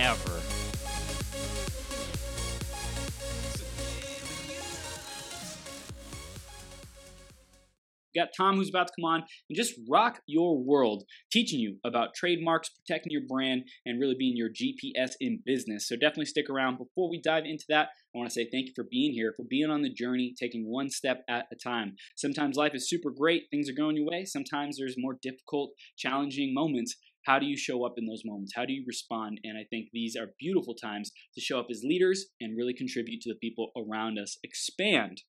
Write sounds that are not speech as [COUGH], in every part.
ever. got Tom who's about to come on and just rock your world, teaching you about trademarks, protecting your brand, and really being your GPS in business. So definitely stick around. Before we dive into that, I want to say thank you for being here, for being on the journey, taking one step at a time. Sometimes life is super great, things are going your way. Sometimes there's more difficult, challenging moments. How do you show up in those moments? How do you respond? And I think these are beautiful times to show up as leaders and really contribute to the people around us, expand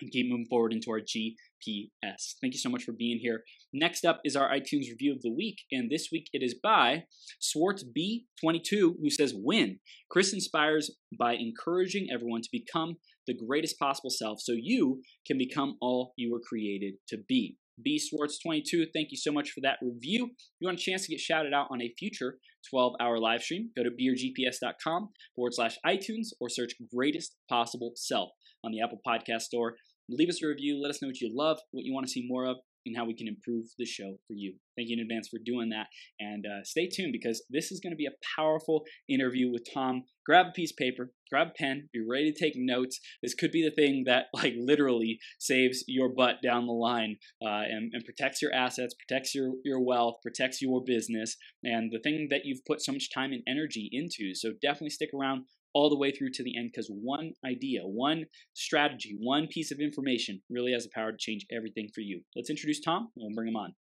and keep moving forward into our GPS. Thank you so much for being here. Next up is our iTunes review of the week, and this week it is by Swartz B22, who says, Win. Chris inspires by encouraging everyone to become the greatest possible self so you can become all you were created to be. B Swartz22, thank you so much for that review. If you want a chance to get shouted out on a future 12 hour live stream, go to beergps.com forward slash iTunes or search greatest possible self on the Apple Podcast Store. Leave us a review. Let us know what you love, what you want to see more of, and how we can improve the show for you. Thank you in advance for doing that. And uh, stay tuned because this is going to be a powerful interview with Tom. Grab a piece of paper, grab a pen, be ready to take notes. This could be the thing that, [LAUGHS] like, literally saves your butt down the line uh, and, and protects your assets, protects your, your wealth, protects your business, and the thing that you've put so much time and energy into. So definitely stick around all the way through to the end because one idea, one strategy, one piece of information really has the power to change everything for you. Let's introduce Tom and we'll bring him on.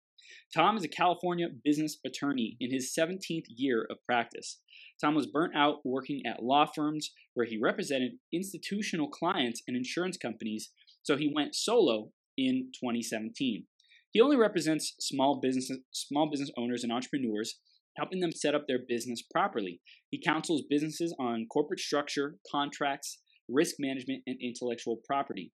Tom is a California business attorney in his 17th year of practice. Tom was burnt out working at law firms where he represented institutional clients and insurance companies, so he went solo in 2017. He only represents small business small business owners and entrepreneurs helping them set up their business properly. He counsels businesses on corporate structure, contracts, risk management, and intellectual property.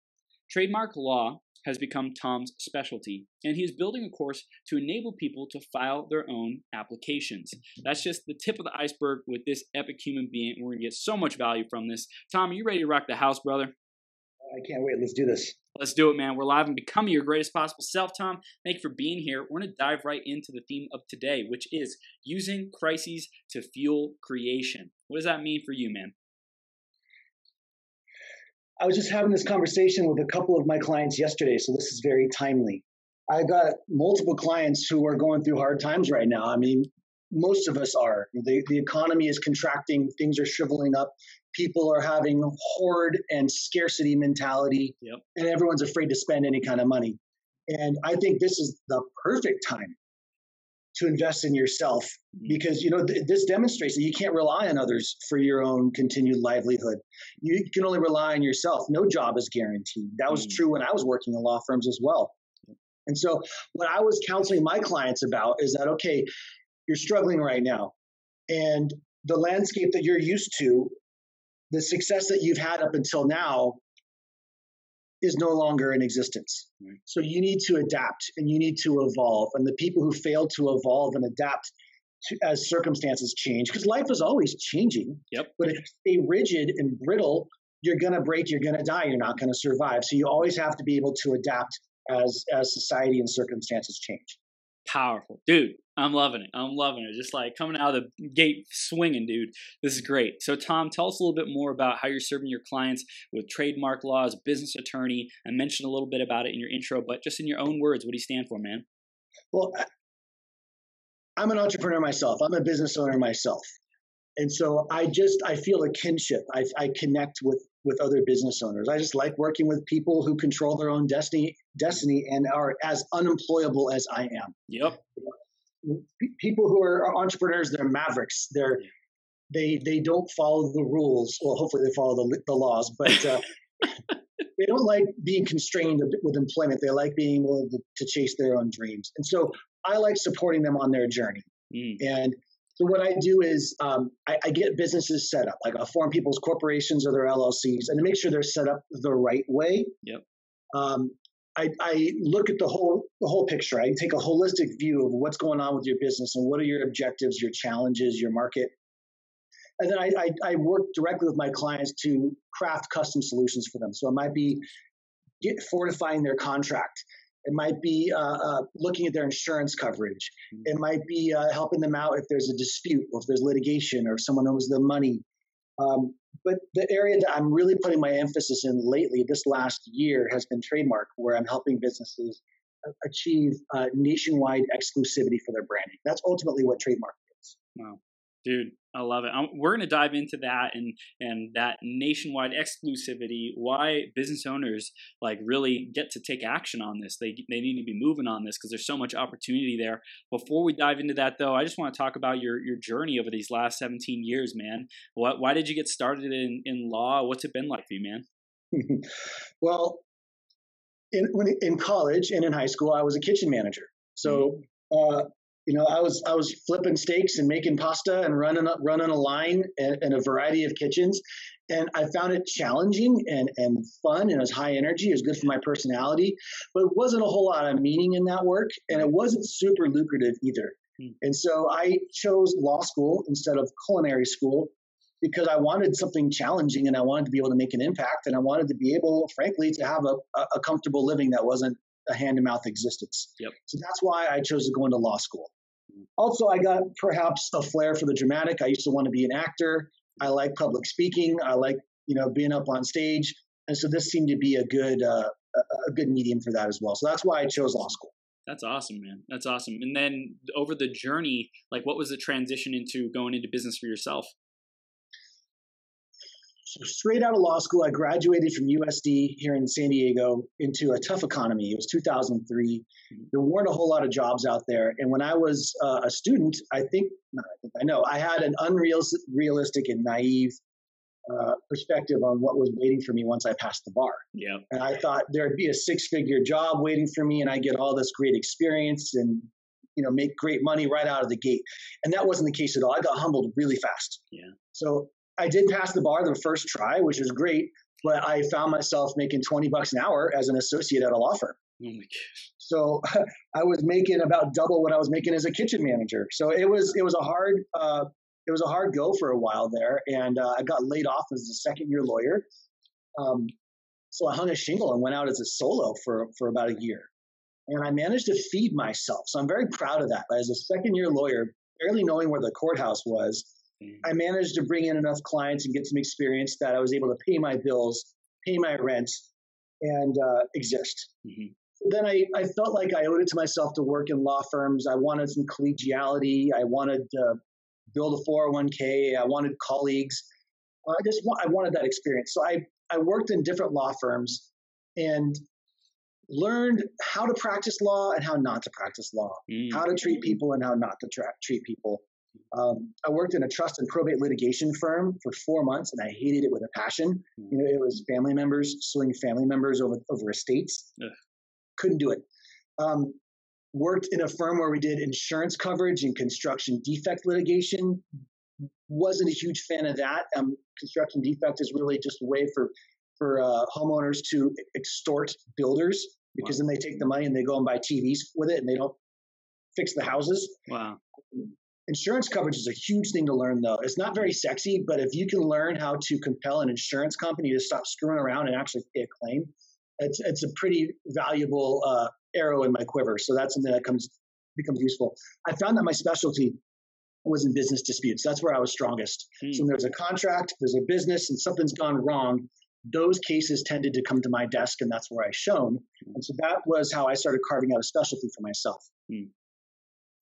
Trademark law has become Tom's specialty, and he is building a course to enable people to file their own applications. That's just the tip of the iceberg with this epic human being. We're going to get so much value from this. Tom, are you ready to rock the house, brother? I can't wait. Let's do this. Let's do it, man. We're live and becoming your greatest possible self, Tom. Thank you for being here. We're going to dive right into the theme of today, which is using crises to fuel creation. What does that mean for you, man? I was just having this conversation with a couple of my clients yesterday, so this is very timely. I got multiple clients who are going through hard times right now. I mean, most of us are. The, the economy is contracting, things are shriveling up, people are having hoard and scarcity mentality, yep. and everyone's afraid to spend any kind of money. And I think this is the perfect time to invest in yourself mm-hmm. because you know th- this demonstrates that you can't rely on others for your own continued livelihood. You can only rely on yourself. No job is guaranteed. That was mm. true when I was working in law firms as well. And so, what I was counseling my clients about is that okay, you're struggling right now, and the landscape that you're used to the success that you've had up until now is no longer in existence. Right. So you need to adapt and you need to evolve. And the people who fail to evolve and adapt to, as circumstances change, because life is always changing. Yep. But if you stay rigid and brittle, you're going to break, you're going to die, you're not going to survive. So you always have to be able to adapt as as society and circumstances change powerful. Dude, I'm loving it. I'm loving it. Just like coming out of the gate swinging, dude. This is great. So, Tom, tell us a little bit more about how you're serving your clients with trademark laws, business attorney. I mentioned a little bit about it in your intro, but just in your own words, what do you stand for, man? Well, I'm an entrepreneur myself. I'm a business owner myself. And so I just I feel a kinship. I, I connect with with other business owners. I just like working with people who control their own destiny destiny and are as unemployable as I am. Yep. People who are entrepreneurs, they're mavericks. They're they they don't follow the rules. Well, hopefully they follow the, the laws, but uh, [LAUGHS] they don't like being constrained with employment. They like being able to, to, chase their own dreams. And so I like supporting them on their journey. Mm. And So what I do is um, I, I, get businesses set up, like I form people's corporations or their LLCs, and to make sure they're set up the right way. Yep. Um, I, I, look at the whole the whole picture. I take a holistic view of what's going on with your business and what are your objectives, your challenges, your market, and then I, I, I work directly with my clients to craft custom solutions for them. So it might be get, fortifying their contract. It might be uh, uh, looking at their insurance coverage. Mm-hmm. It might be uh, helping them out if there's a dispute or if there's litigation or if someone owes them money. Um, but the area that I'm really putting my emphasis in lately, this last year, has been trademark, where I'm helping businesses achieve uh, nationwide exclusivity for their branding. That's ultimately what trademark is. Wow. Dude, I love it. I'm, we're going to dive into that and and that nationwide exclusivity. Why business owners like really get to take action on this? They they need to be moving on this because there's so much opportunity there. Before we dive into that, though, I just want to talk about your your journey over these last 17 years, man. What why did you get started in in law? What's it been like for you, man? [LAUGHS] well, in when in college and in high school, I was a kitchen manager. So mm-hmm. uh, you know, I was I was flipping steaks and making pasta and running a, running a line in, a variety of kitchens, and I found it challenging and and fun and it was high energy. It was good for my personality, but it wasn't a whole lot of meaning in that work, and it wasn't super lucrative either. Hmm. And so I chose law school instead of culinary school because I wanted something challenging and I wanted to be able to make an impact and I wanted to be able, frankly, to have a, a comfortable living that wasn't a hand to mouth existence. Yep. So that's why I chose to go into law school. Also, I got perhaps a flair for the dramatic. I used to want to be an actor. I like public speaking. I like you know being up on stage, and so this seemed to be a good uh, a good medium for that as well. So that's why I chose law school. That's awesome, man. That's awesome. And then over the journey, like what was the transition into going into business for yourself? So straight out of law school, I graduated from USD here in San Diego into a tough economy. It was 2003. Mm-hmm. There weren't a whole lot of jobs out there. And when I was uh, a student, I think, not I think, I know, I had an unrealistic and naive uh, perspective on what was waiting for me once I passed the bar. Yeah. And I thought there'd be a six-figure job waiting for me, and I get all this great experience and you know make great money right out of the gate. And that wasn't the case at all. I got humbled really fast. Yeah. So I did pass the bar the first try, which was great, but I found myself making 20 bucks an hour as an associate at a law firm. Oh my. So [LAUGHS] I was making about double what I was making as a kitchen manager. So it was it was a hard uh, it was a hard go for a while there, and uh, I got laid off as a second year lawyer. Um, so I hung a shingle and went out as a solo for for about a year, and I managed to feed myself. So I'm very proud of that. As a second year lawyer, barely knowing where the courthouse was, I managed to bring in enough clients and get some experience that I was able to pay my bills, pay my rent, and uh, exist. Mm-hmm. Then I, I felt like I owed it to myself to work in law firms. I wanted some collegiality. I wanted to build a 401k. I wanted colleagues. I just want, I wanted that experience. So I, I worked in different law firms and learned how to practice law and how not to practice law, mm-hmm. how to treat people and how not to tra- treat people. Um, I worked in a trust and probate litigation firm for four months, and I hated it with a passion. Hmm. You know, it was family members suing family members over over estates. Ugh. Couldn't do it. Um, worked in a firm where we did insurance coverage and construction defect litigation. Wasn't a huge fan of that. Um, construction defect is really just a way for for uh, homeowners to extort builders because wow. then they take the money and they go and buy TVs with it, and they don't fix the houses. Wow. Insurance coverage is a huge thing to learn, though. It's not very sexy, but if you can learn how to compel an insurance company to stop screwing around and actually pay a claim, it's, it's a pretty valuable uh, arrow in my quiver. So that's something that comes becomes useful. I found that my specialty was in business disputes. That's where I was strongest. Hmm. So when there's a contract, there's a business, and something's gone wrong, those cases tended to come to my desk, and that's where I shone. Hmm. And so that was how I started carving out a specialty for myself. Hmm.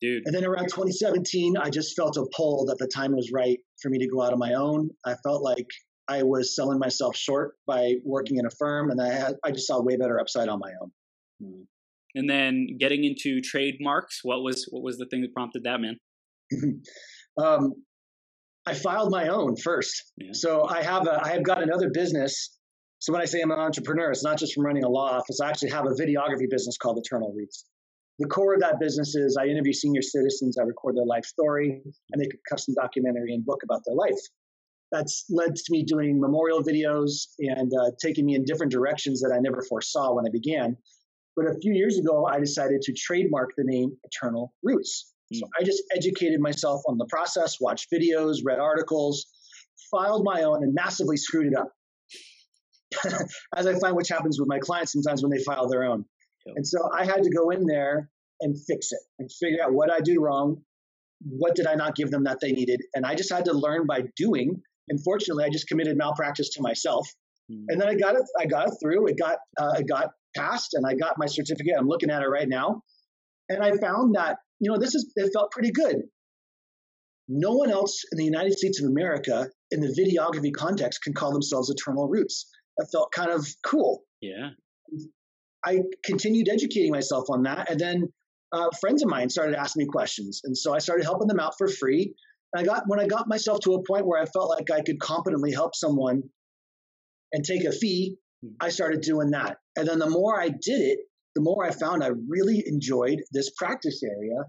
Dude. And then around 2017, I just felt a pull that the time was right for me to go out on my own. I felt like I was selling myself short by working in a firm, and I had I just saw way better upside on my own. Hmm. And then getting into trademarks, what was what was the thing that prompted that, man? [LAUGHS] um, I filed my own first. Yeah. So I have a I have got another business. So when I say I'm an entrepreneur, it's not just from running a law office. I actually have a videography business called Eternal Roots. The core of that business is I interview senior citizens, I record their life story, I make a custom documentary and book about their life. That's led to me doing memorial videos and uh, taking me in different directions that I never foresaw when I began. But a few years ago, I decided to trademark the name Eternal Roots. Mm. So I just educated myself on the process, watched videos, read articles, filed my own, and massively screwed it up. [LAUGHS] As I find which happens with my clients sometimes when they file their own. And so I had to go in there and fix it and figure out what I did wrong, what did I not give them that they needed, and I just had to learn by doing. And fortunately, I just committed malpractice to myself, mm. and then I got it. I got it through. It got uh, it got passed, and I got my certificate. I'm looking at it right now, and I found that you know this is it felt pretty good. No one else in the United States of America in the videography context can call themselves Eternal Roots. That felt kind of cool. Yeah. I continued educating myself on that. And then uh, friends of mine started asking me questions. And so I started helping them out for free. And I got, when I got myself to a point where I felt like I could competently help someone and take a fee, hmm. I started doing that. And then the more I did it, the more I found I really enjoyed this practice area.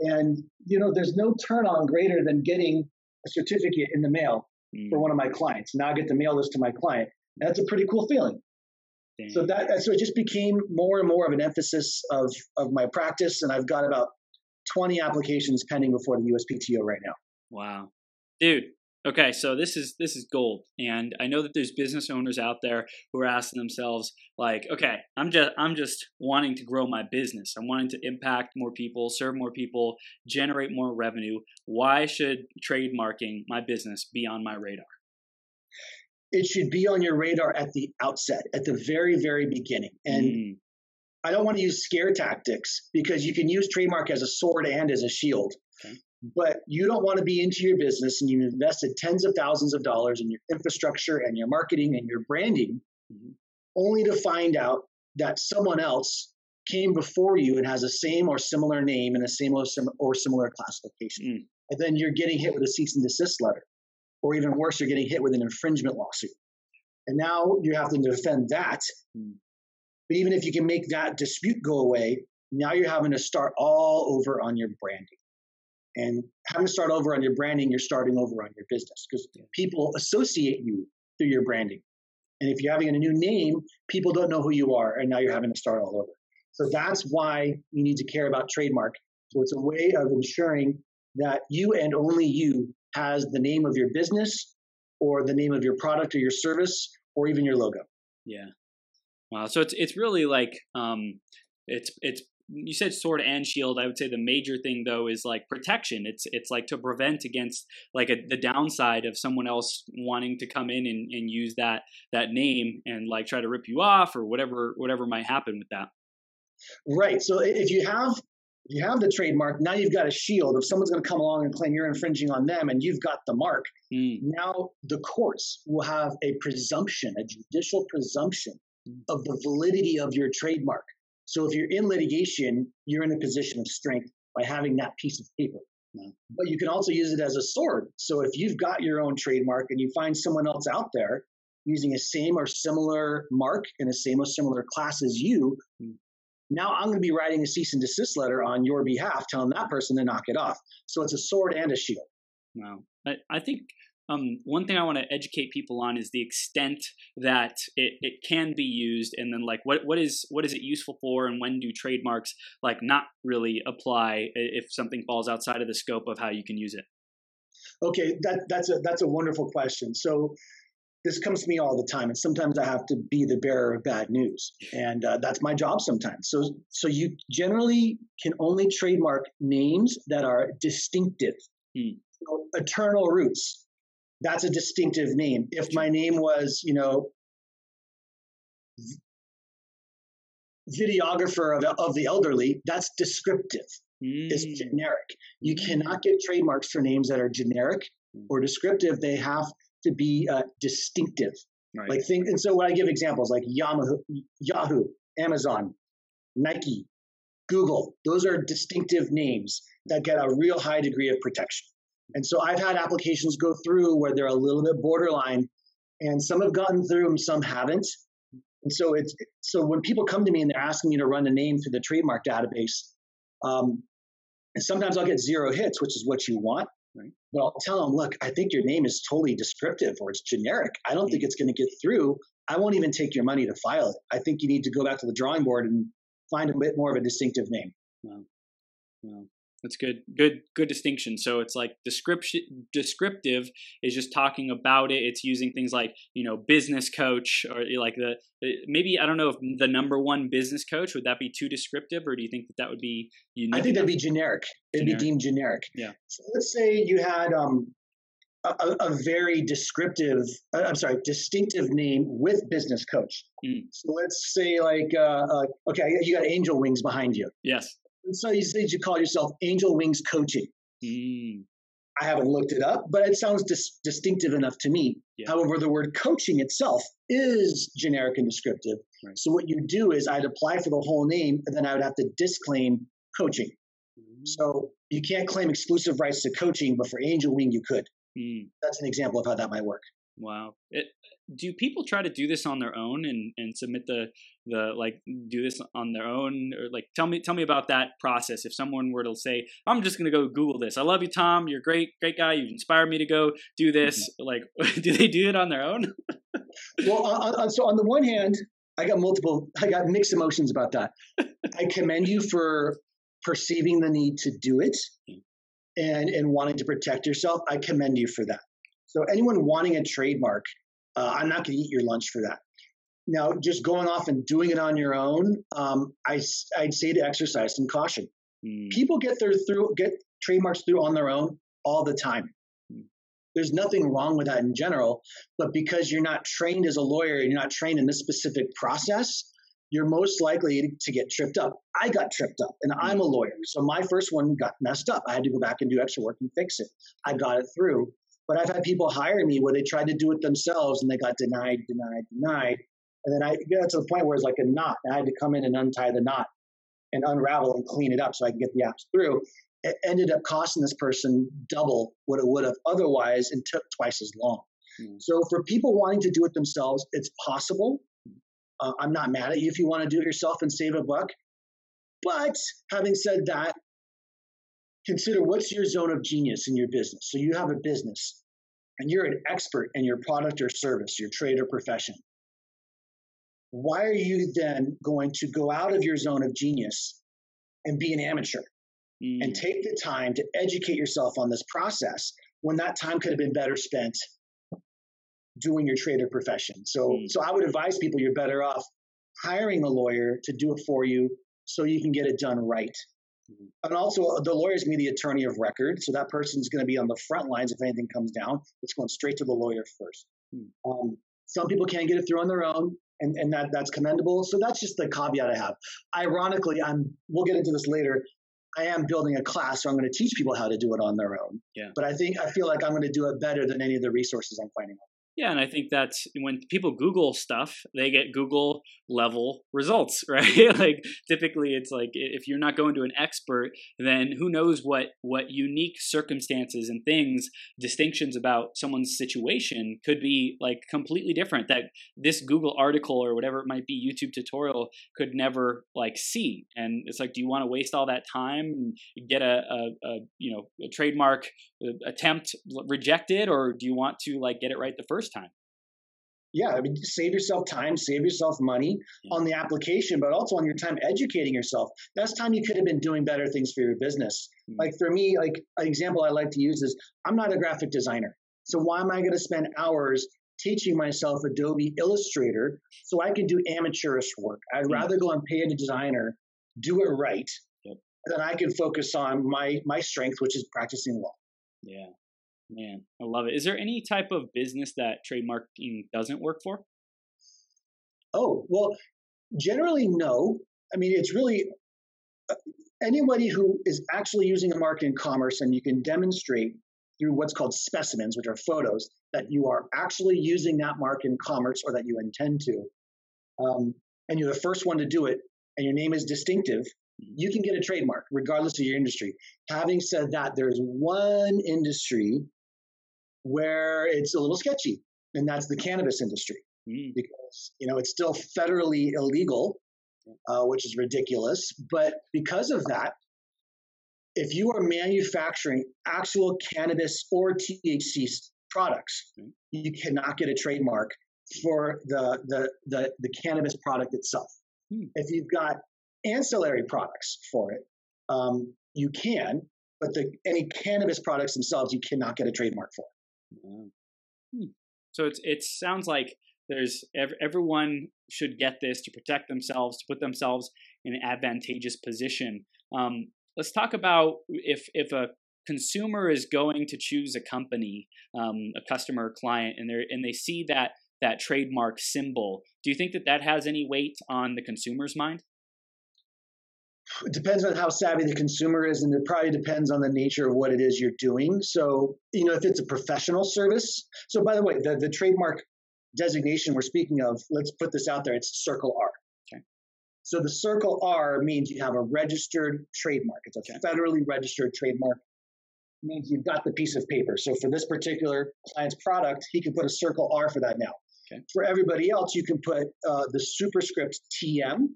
And, you know, there's no turn on greater than getting a certificate in the mail mm. for one of my clients. Now I get to mail this to my client. And that's a pretty cool feeling. So that so it just became more and more of an emphasis of of my practice, and I've got about twenty applications pending before the USPTO right now. Wow, dude. Okay, so this is this is gold, and I know that there's business owners out there who are asking themselves, like, okay, I'm just I'm just wanting to grow my business. I'm wanting to impact more people, serve more people, generate more revenue. Why should trademarking my business be on my radar? It should be on your radar at the outset, at the very, very beginning. And mm. I don't want to use scare tactics because you can use trademark as a sword and as a shield. Okay. But you don't want to be into your business and you've invested tens of thousands of dollars in your infrastructure and your marketing and your branding, mm-hmm. only to find out that someone else came before you and has the same or similar name and the same or, similar classification. Mm. And then you're getting hit with a cease and desist letter or even worse, you're getting hit with an infringement lawsuit. And now you have to defend that. Hmm. But even if you can make that dispute go away, now you're having to start all over on your branding. And having to start over on your branding, you're starting over on your business because people associate you through your branding. And if you're having a new name, people don't know who you are, and now you're having to start all over. So that's why you need to care about trademark. So it's a way of ensuring that you and only you has the name of your business or the name of your product or your service or even your logo. Yeah. Wow. So it's it's really like um it's it's you said sword and shield. I would say the major thing though is like protection. It's it's like to prevent against like a, the downside of someone else wanting to come in and, and use that that name and like try to rip you off or whatever whatever might happen with that. Right. So if you have you have the trademark, now you've got a shield. If someone's going to come along and claim you're infringing on them and you've got the mark, mm. now the courts will have a presumption, a judicial presumption of the validity of your trademark. So if you're in litigation, you're in a position of strength by having that piece of paper. But you can also use it as a sword. So if you've got your own trademark and you find someone else out there using a same or similar mark in a same or similar class as you, mm. Now I'm going to be writing a cease and desist letter on your behalf, telling that person to knock it off. So it's a sword and a shield. Wow. I, I think um, one thing I want to educate people on is the extent that it, it can be used, and then like what what is what is it useful for, and when do trademarks like not really apply if something falls outside of the scope of how you can use it? Okay, that that's a that's a wonderful question. So this comes to me all the time and sometimes i have to be the bearer of bad news and uh, that's my job sometimes so so you generally can only trademark names that are distinctive hmm. so, eternal roots that's a distinctive name if my name was you know videographer of, of the elderly that's descriptive mm. it's generic you mm. cannot get trademarks for names that are generic hmm. or descriptive they have to be uh, distinctive. Right. Like think, and so when I give examples like Yahoo, Yahoo, Amazon, Nike, Google, those are distinctive names that get a real high degree of protection. And so I've had applications go through where they're a little bit borderline, and some have gotten through and some haven't. And so it's so when people come to me and they're asking me to run a name through the trademark database, Um, and sometimes I'll get zero hits, which is what you want. Right. But I'll tell them, look, I think your name is totally descriptive or it's generic. I don't think mm. it's going to get through. I won't even take your money to file it. I think you need to go back to the drawing board and find a bit more of a distinctive name. Wow. Wow. That's good. Good good distinction. So it's like description descriptive is just talking about it. It's using things like, you know, business coach or like the maybe I don't know if the number one business coach would that be too descriptive or do you think that that would be unique? I think that'd be generic. It'd generic. be deemed generic. Yeah. So let's say you had um a, a, very descriptive, uh, I'm sorry, distinctive name with business coach. Mm. So let's say like, uh, uh, okay, you got angel wings behind you. Yes. And so you said you call yourself Angel Wings Coaching. Mm. I haven't looked it up, but it sounds dis- distinctive enough to me. Yeah. However, the word coaching itself is generic and descriptive. Right. So what you do is I'd apply for the whole name, and then I would have to disclaim coaching. Mm. So you can't claim exclusive rights to coaching, but for Angel Wing you could. Mm. That's an example of how that might work. Wow. It, do people try to do this on their own and, and submit the the like do this on their own? Or like tell me tell me about that process. If someone were to say i'm just going to go google this. I love you tom. You're a great great guy. You've inspired me to go do this. Mm-hmm. like [LAUGHS] do they do it on their own? Well uh, so on the one hand i got multiple i got mixed emotions about that. [LAUGHS] I commend you for perceiving the need to do it mm. and and wanting to protect yourself. I commend you for that. So anyone wanting a trademark uh, I'm not going to eat your lunch for that. Now, just going off and doing it on your own, um, I, I'd say to exercise some caution. Mm. People get their through get trademarks through on their own all the time. Mm. There's nothing wrong with that in general, but because you're not trained as a lawyer and you're not trained in this specific process, you're most likely to get tripped up. I got tripped up, and I'm a lawyer, so my first one got messed up. I had to go back and do extra work and fix it. I got it through, but I've had people hire me where they tried to do it themselves and they got denied, denied, denied. And then I got to the point where it's like a knot. And I had to come in and untie the knot and unravel and clean it up so I can get the apps through. It ended up costing this person double what it would have otherwise and took twice as long. Mm. So for people wanting to do it themselves, it's possible. Uh, I'm not mad at you if you want to do it yourself and save a buck. But having said that, consider what's your zone of genius in your business. So you have a business and you're an expert in your product or service, your trade or profession. Why are you then going to go out of your zone of genius and be an amateur mm. and take the time to educate yourself on this process when that time could have been better spent doing your trade or profession? So, mm. so I would advise people you're better off hiring a lawyer to do it for you so you can get it done right. And also, uh, the lawyer is going to be the attorney of record. So that person's going to be on the front lines if anything comes down. It's going straight to the lawyer first. Mm. Um, some people can't get it through on their own, and, and that, that's commendable. So that's just the caveat I have. Ironically, I'm we'll get into this later. I am building a class, so I'm going to teach people how to do it on their own. Yeah. But I think I feel like I'm going to do it better than any of the resources I'm finding out. Yeah, and I think that's when people Google stuff, they get Google level results, [LAUGHS] right? like typically it's like if you're not going to an expert, then who knows what what unique circumstances and things, distinctions about someone's situation could be like completely different that this Google article or whatever it might be YouTube tutorial could never like see. And it's like do you want to waste all that time and get a, a, a you know, a trademark uh, attempt rejected or do you want to like get it right the first first time. Yeah, I mean, save yourself time, save yourself money yeah. on the application, but also on your time educating yourself. That's time you could have been doing better things for your business. Mm-hmm. Like for me, like an example I like to use is I'm not a graphic designer. So why am I going to spend hours teaching myself Adobe Illustrator so I can do amateurish work? I'd mm-hmm. rather go and pay a designer, do it right, yep. than I can focus on my my strength, which is practicing law. Yeah. Man, I love it. Is there any type of business that trademarking doesn't work for? Oh, well, generally, no. I mean, it's really uh, anybody who is actually using a mark in commerce and you can demonstrate through what's called specimens, which are photos, that you are actually using that mark in commerce or that you intend to. Um, and you're the first one to do it, and your name is distinctive, you can get a trademark regardless of your industry. Having said that, there's one industry where it's a little sketchy, and that's the cannabis industry mm. because you know it's still federally illegal, uh, which is ridiculous. But because of that, if you are manufacturing actual cannabis or THC products, mm-hmm. you cannot get a trademark for the the the, the cannabis product itself. Hmm. If you've got ancillary products for it, um, you can, but the any cannabis products themselves, you cannot get a trademark for. Hmm. So it's it sounds like there's everyone should get this to protect themselves, to put themselves in an advantageous position. Um, let's talk about if if a consumer is going to choose a company, um, a customer, or client, and they and they see that that trademark symbol. Do you think that that has any weight on the consumer's mind? It depends on how savvy the consumer is, and it probably depends on the nature of what it is you're doing. So, you know, if it's a professional service. So, by the way, the, the trademark designation we're speaking of, let's put this out there, it's Circle R. Okay. So the Circle R means you have a registered trademark. It's a okay. federally registered trademark. It means you've got the piece of paper. So for this particular client's product, he can put a Circle R for that now. Okay. For everybody else, you can put uh, the superscript TM.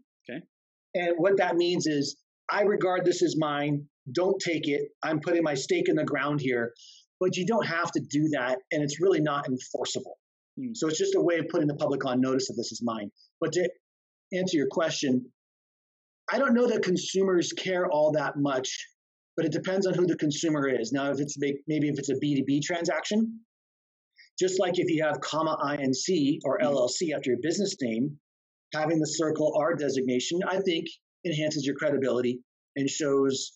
And what that means is, I regard this as mine. Don't take it. I'm putting my stake in the ground here. But you don't have to do that, and it's really not enforceable. Hmm. So it's just a way of putting the public on notice that this is mine. But to answer your question, I don't know that consumers care all that much, but it depends on who the consumer is. Now, if it's maybe if it's a B2B transaction, just like if you have comma INC or hmm. LLC after your business name, having the circle R designation, I think enhances your credibility and shows,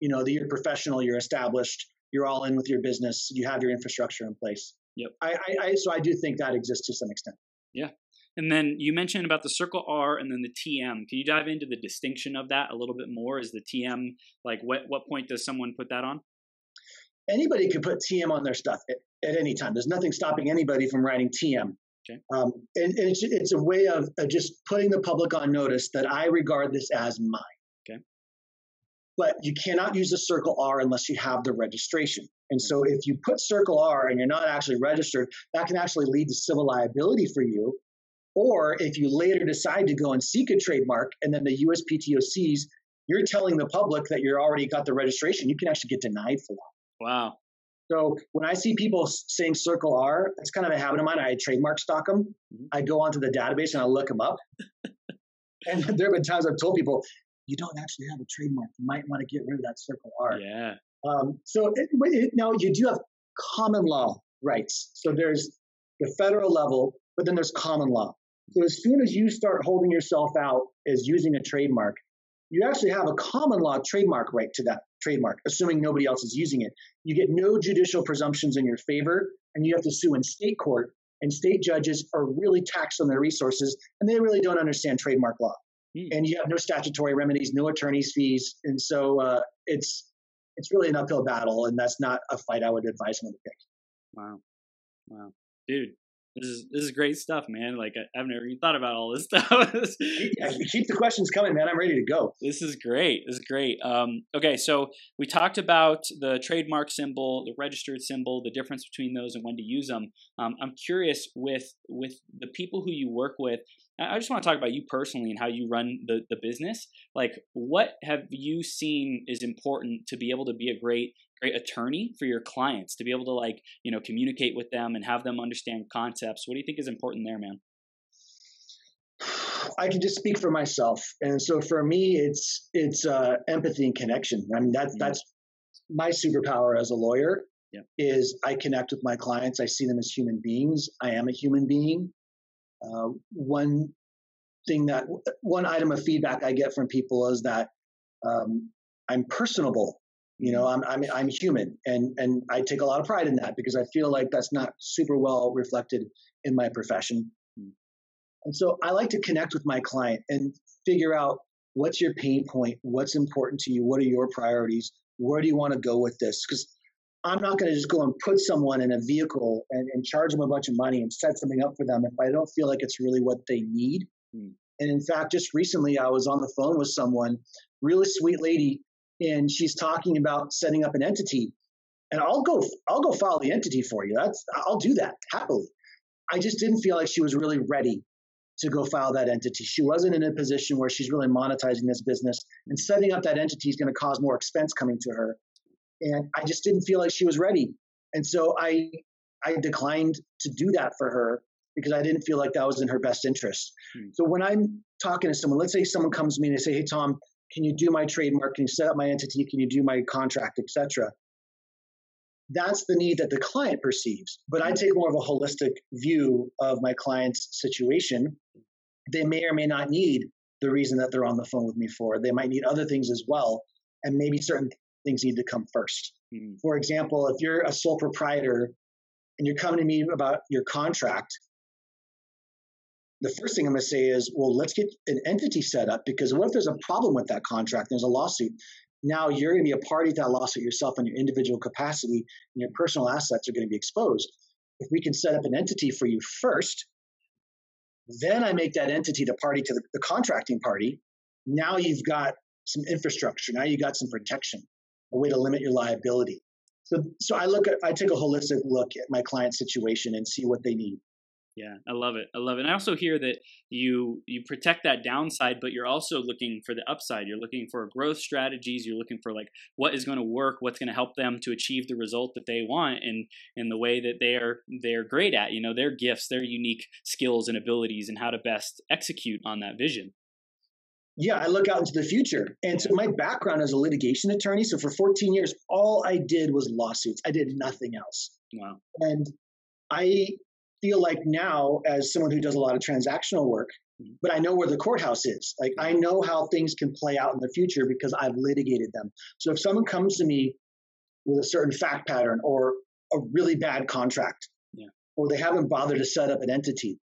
you know, that you're professional, you're established, you're all in with your business, you have your infrastructure in place. Yep. I, I, I, so I do think that exists to some extent. Yeah. And then you mentioned about the circle R and then the TM. Can you dive into the distinction of that a little bit more? Is the TM like what what point does someone put that on? Anybody could put TM on their stuff at, at any time. There's nothing stopping anybody from writing TM. Okay. Um, and, and it's, it's, a way of, of just putting the public on notice that I regard this as mine. Okay. But you cannot use the circle R unless you have the registration. And so if you put Circle R and you're not actually registered, that can actually lead to civil liability for you. Or if you later decide to go and seek a trademark and then the USPTO sees you're telling the public that you're already got the registration, you can actually get denied for that. Wow. So when I see people saying Circle R, it's kind of a habit of mine. I trademark stock them. Mm-hmm. I go onto the database and I look them up. [LAUGHS] and there have been times I've told people, you don't actually have a trademark. You might want to get rid of that Circle R. Yeah. Um, so it, it, now you do have common law rights. So there's the federal level, but then there's common law. So as soon as you start holding yourself out as using a trademark, you actually have a common law trademark right to that trademark, assuming nobody else is using it. You get no judicial presumptions in your favor, and you have to sue in state court. And state judges are really taxed on their resources, and they really don't understand trademark law. Mm. And you have no statutory remedies, no attorney's fees, and so uh, it's it's really an uphill battle, and that's not a fight I would advise someone to pick. Wow, wow, dude, this is this is great stuff, man. Like I, have never even thought about all this [LAUGHS] stuff. keep the questions coming, man. I'm ready to go. This is great. This is great. Um, okay, so we talked about the trademark symbol, the registered symbol, the difference between those, and when to use them. Um, I'm curious with with the people who you work with. I just want to talk about you personally and how you run the, the business. Like, what have you seen is important to be able to be a great great attorney for your clients to be able to like you know communicate with them and have them understand concepts what do you think is important there man I can just speak for myself, and so for me, it's it's uh, empathy and connection. I mean, that's mm-hmm. that's my superpower as a lawyer. Yeah. Is I connect with my clients. I see them as human beings. I am a human being. Uh, one thing that one item of feedback I get from people is that um, I'm personable. You know, I'm, I'm I'm human, and and I take a lot of pride in that because I feel like that's not super well reflected in my profession. And so I like to connect with my client and figure out what's your pain point, what's important to you, what are your priorities, where do you want to go with this? Because I'm not going to just go and put someone in a vehicle and, and, charge them a bunch of money and set something up for them if I don't feel like it's really what they need. Hmm. And in fact, just recently I was on the phone with someone, really sweet lady, and she's talking about setting up an entity. And I'll go, I'll go file the entity for you. That's, I'll do that happily. I just didn't feel like she was really ready to go file that entity. She wasn't in a position where she's really monetizing this business, and setting up that entity is going to cause more expense coming to her. And I just didn't feel like she was ready, and so I I declined to do that for her because I didn't feel like that was in her best interest. Hmm. So when I'm talking to someone, let's say someone comes to me and they say, "Hey Tom, can you do my trademark? Can you set up my entity? Can you do my contract, etc." That's the need that the client perceives. But I take more of a holistic view of my client's situation. They may or may not need the reason that they're on the phone with me for. They might need other things as well, and maybe certain things need to come 1st mm-hmm. For example, if you're a sole proprietor and you're coming to me about your contract, the first thing I'm going to say is, well, let's get an entity set up because what if there's a problem with that contract? There's a lawsuit. Now you're going to be a party to that lawsuit yourself in your individual capacity, and your personal assets are going to be exposed. If we can set up an entity for you first, then I make that entity the party to the, the contracting party. Now you've got some infrastructure. Now you've got some protection, a way to limit your liability. So, so I look at, I take a holistic look at my client situation and see what they need. Yeah, I love it. I love it. And I also hear that you you protect that downside, but you're also looking for the upside. You're looking for growth strategies. You're looking for like what is going to work, what's going to help them to achieve the result that they want, and in the way that they are they're great at. You know, their gifts, their unique skills and abilities, and how to best execute on that vision. Yeah, I look out into the future. And so my background as a litigation attorney, so for 14 years, all I did was lawsuits. I did nothing else. Wow. And I feel like now, as someone who does a lot of transactional work, mm-hmm. but I know where the courthouse is. Like I know how things can play out in the future because I've litigated them. So if someone comes to me with a certain fact pattern or a really bad contract, yeah. or they haven't bothered to set up an entity,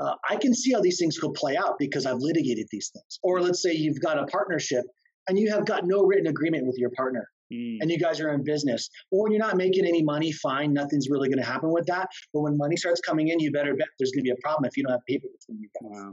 uh, I can see how these things could play out because I've litigated these things. Or let's say you've got a partnership and you have got no written agreement with your partner mm. and you guys are in business. Well, when you're not making any money, fine, nothing's really going to happen with that. But when money starts coming in, you better bet there's going to be a problem if you don't have paper between you guys. Wow.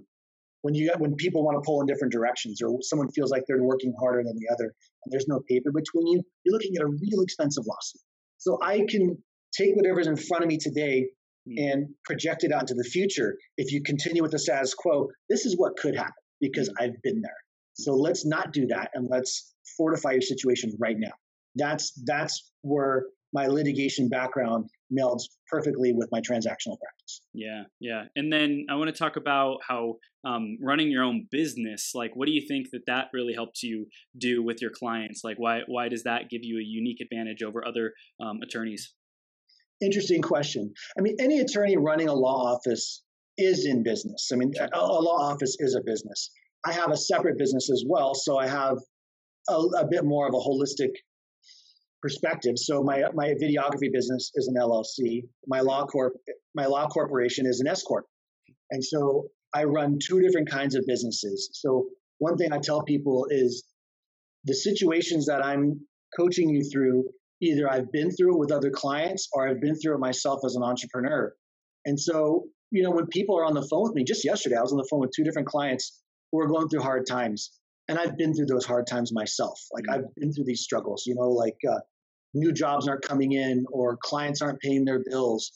When you when people want to pull in different directions, or someone feels like they're working harder than the other, and there's no paper between you, you're looking at a real expensive lawsuit. So I can take whatever's in front of me today mm. and project it out into the future. If you continue with the status quo, this is what could happen because mm. I've been there. So let's not do that and let's fortify your situation right now that's that's where my litigation background melds perfectly with my transactional practice. Yeah, yeah. And then I want to talk about how um, running your own business. Like, what do you think that that really helps you do with your clients? Like, why why does that give you a unique advantage over other um, attorneys? Interesting question. I mean, any attorney running a law office is in business. I mean, a, a law office is a business. I have a separate business as well, so I have a, a bit more of a holistic perspective. So my my videography business is an LLC. My law corp my law corporation is an S corp, and so I run two different kinds of businesses. So one thing I tell people is the situations that I'm coaching you through. Either I've been through it with other clients, or I've been through it myself as an entrepreneur. And so, you know, when people are on the phone with me, just yesterday, I was on the phone with two different clients who are going through hard times and I've been through those hard times myself. Like mm-hmm. I've been through these struggles, you know, like uh, new jobs aren't coming in or clients aren't paying their bills.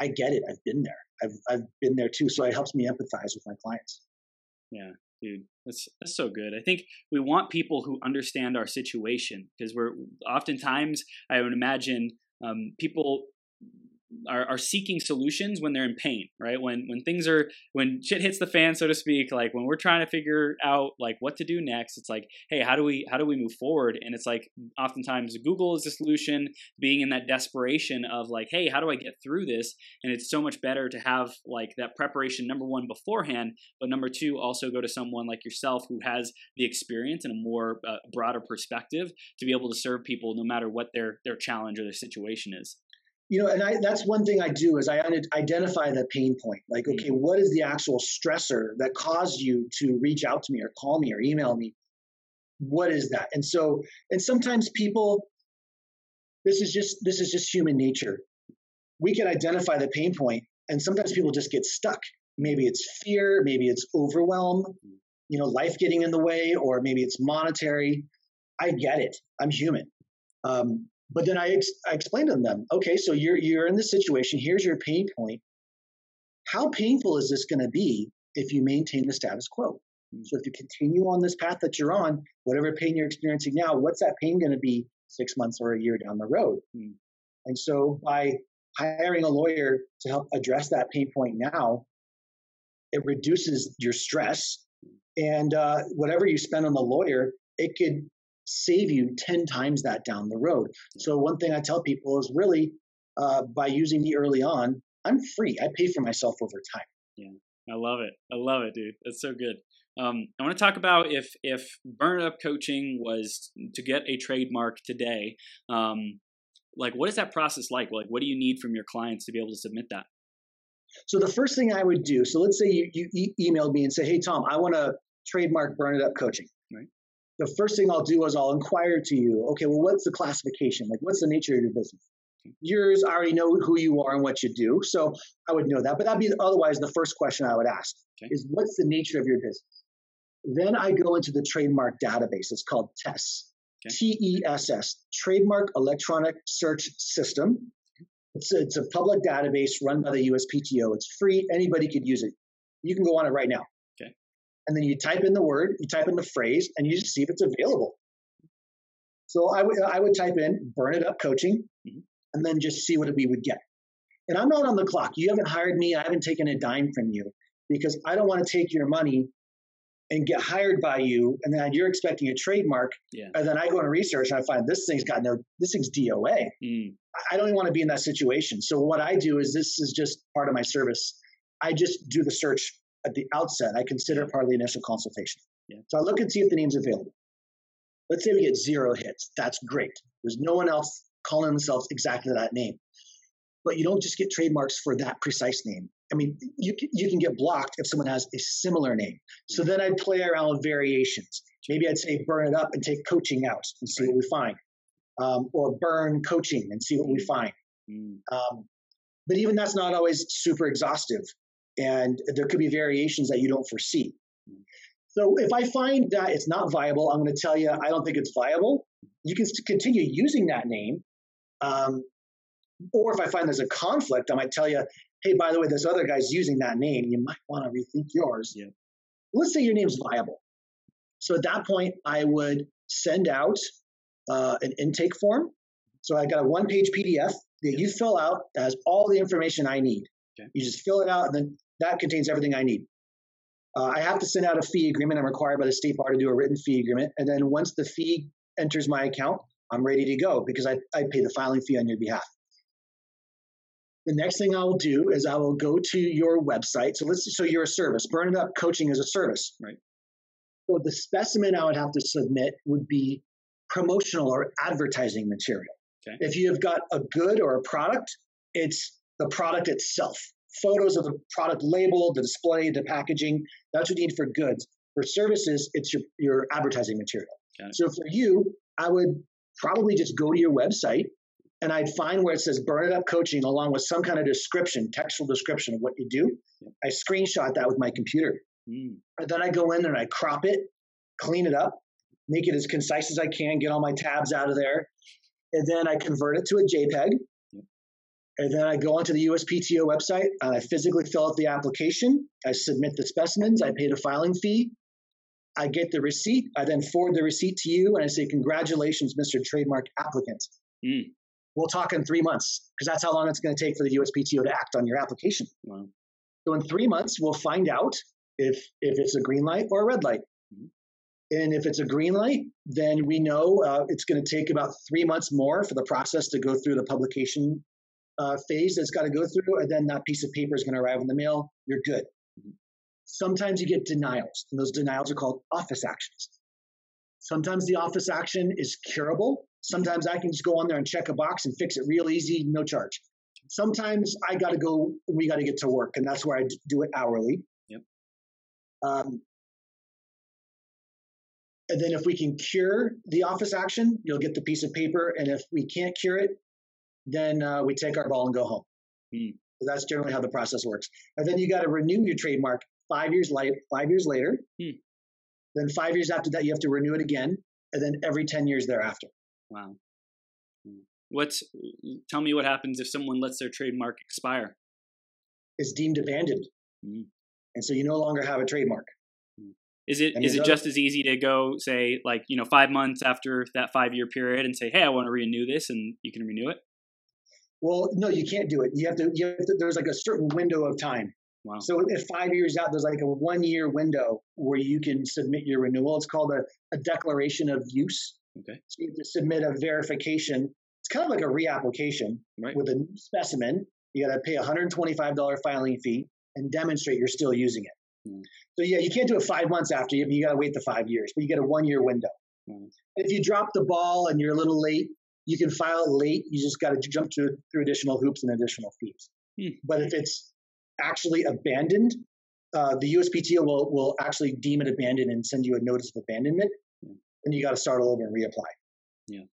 I get it. I've been there. I've I've been there too. So it helps me empathize with my clients. Yeah, dude, that's that's so good. I think we want people who understand our situation because we're oftentimes I would imagine um, people are, are seeking solutions when they're in pain, right? When when things are when shit hits the fan, so to speak, like when we're trying to figure out like what to do next, it's like, hey, how do we how do we move forward? And it's like oftentimes Google is the solution, being in that desperation of like, hey, how do I get through this? And it's so much better to have like that preparation number one beforehand, but number two also go to someone like yourself who has the experience and a more uh, broader perspective to be able to serve people no matter what their their challenge or their situation is you know and i that's one thing i do is i identify the pain point. Like okay mm-hmm. what is the actual stressor that caused you to reach out to me or call me or email me? What is that? And so and sometimes people this is just this is just human nature. We can identify the pain point and sometimes people just get stuck. Maybe it's fear maybe it's overwhelm you know life getting in the way or maybe it's monetary. I get it. I'm human. Um, but then I, ex- I explained to them, okay, so you're you're in this situation. Here's your pain point. how painful is this going to be if you maintain the status quo? So if you continue on this path that you're on, whatever pain you're experiencing now, what's that pain going to be six months or a year down the road? Mm. And so by hiring a lawyer to help address that pain point now, it reduces your stress. And uh, whatever you spend on the lawyer, it could save you 10 times that down the road. So, one thing I tell people is really uh, by using me early on, I'm free. I pay for myself over time. Yeah, I love it. I love it, dude. That's so good. Um, I want to talk about if if Burn It Up Coaching was to get a trademark today. Um, like, what is that process like? Like, what do you need from your clients to be able to submit that? So the first thing I would do. So let's say you, you e- emailed me and say, "Hey Tom, I want to trademark Burn It Up Coaching." Right. The first thing I'll do is I'll inquire to you. Okay, well, what's the classification? Like, what's the nature of your business? yours, I already know who you are and what you do. So I would know that. But that'd be otherwise the first question I would ask okay. is what's the nature of your business? Then I go into the trademark database. It's called TESS. T E S S, Trademark Electronic Search System. It's a, it's a public database run by the USPTO. It's free. Anybody could use it. You can go on it right now. And then you type in the word, you type in the phrase, and you just see if it's available. So I would I would type in "burn it up coaching," mm-hmm and then just see what we would get. And I'm not on the clock. You haven't hired me. I haven't taken a dime from you because I don't want to take your money and get hired by you, and then you're expecting a trademark, yeah. and then I go and research and I find this thing's got no, this thing's DOA. Mm. I don't even want to be in that situation. So what I do is this is just part of my service. I just do the search at the outset. I consider it part of the initial consultation. Yeah. So I look and see if the name's available. Let's say we get zero hits. That's great. There's no one else calling themselves exactly that name. But you don't just get trademarks for that precise name. I mean, you you can get blocked if someone has a similar name. So then I'd play around with variations. Maybe I'd say burn it up and take coaching out and see what we find, um, or burn coaching and see what we find. Mm. Um, but even that's not always super exhaustive, and there could be variations that you don't foresee. So if I find that it's not viable, I'm going to tell you I don't think it's viable. You can continue using that name, um, or if I find there's a conflict, I might tell you, hey, by the way, this other guy's using that name. You might want to rethink yours. Yeah. Let's say your name's viable. So at that point, I would send out uh, an intake form. So I got a one page PDF that you fill out that has all the information I need. Okay. You just fill it out, and then that contains everything I need. Uh, I have to send out a fee agreement. I'm required by the state bar to do a written fee agreement. And then once the fee enters my account, I'm ready to go because I, I pay the filing fee on your behalf. The next thing I will do is I will go to your website. So let's so you're a service. Burn it up coaching is a service. Right. So the specimen I would have to submit would be promotional or advertising material. Okay. If you have got a good or a product, it's the product itself. Photos of the product label, the display, the packaging. That's what you need for goods. For services, it's your, your advertising material. So for you, I would probably just go to your website and I'd find where it says burn it up coaching along with some kind of description, textual description of what you do. I screenshot that with my computer. Mm. And then I go in there and I crop it, clean it up, make it as concise as I can, get all my tabs out of there. And then I convert it to a JPEG. And then I go onto the USPTO website and I physically fill out the application. I submit the specimens. I pay the filing fee. I get the receipt. I then forward the receipt to you and I say, Congratulations, Mr. Trademark Applicant. Mm. We'll talk in three months because that's how long it's going to take for the USPTO to act on your application. Wow. So in three months, we'll find out if, if it's a green light or a red light. Mm-hmm. And if it's a green light, then we know uh, it's going to take about three months more for the process to go through the publication uh, phase that's got to go through. And then that piece of paper is going to arrive in the mail. You're good. Sometimes you get denials, and those denials are called office actions. Sometimes the office action is curable. Sometimes I can just go on there and check a box and fix it real easy, no charge. Sometimes I got to go, we got to get to work, and that's where I do it hourly. Yep. Um, and then if we can cure the office action, you'll get the piece of paper. And if we can't cure it, then uh, we take our ball and go home. Mm. That's generally how the process works. And then you got to renew your trademark five years later, five years later. Hmm. Then five years after that, you have to renew it again, and then every ten years thereafter. Wow. Hmm. What's tell me what happens if someone lets their trademark expire? is deemed abandoned. Mm. And so you no longer have a trademark. Mm. Is it is it just as easy to go say like you know five months after that five year period and say hey I want to renew this and you can renew it? Well, no, you can't do it. You have to. You have to there's like a certain window of time. Wow. So if five years out, there's like a one year window where you can submit your renewal. It's called a, a declaration of use. Okay. So you have to submit a verification. It's kind of like a reapplication right. with a new specimen. You got to pay a $125 filing fee and demonstrate you're still using it. Mm. So yeah, you can't do it five months after you. You got to wait the five years, but you get a one year window. Mm. If you drop the ball and you're a little late, you can file late. You just got to jump to, through additional hoops and additional fees. Mm. But if it's actually abandoned, uh, the USPTO will, will actually deem it abandoned and send you a notice of abandonment. Mm. And you got to start all over and reapply. Yeah.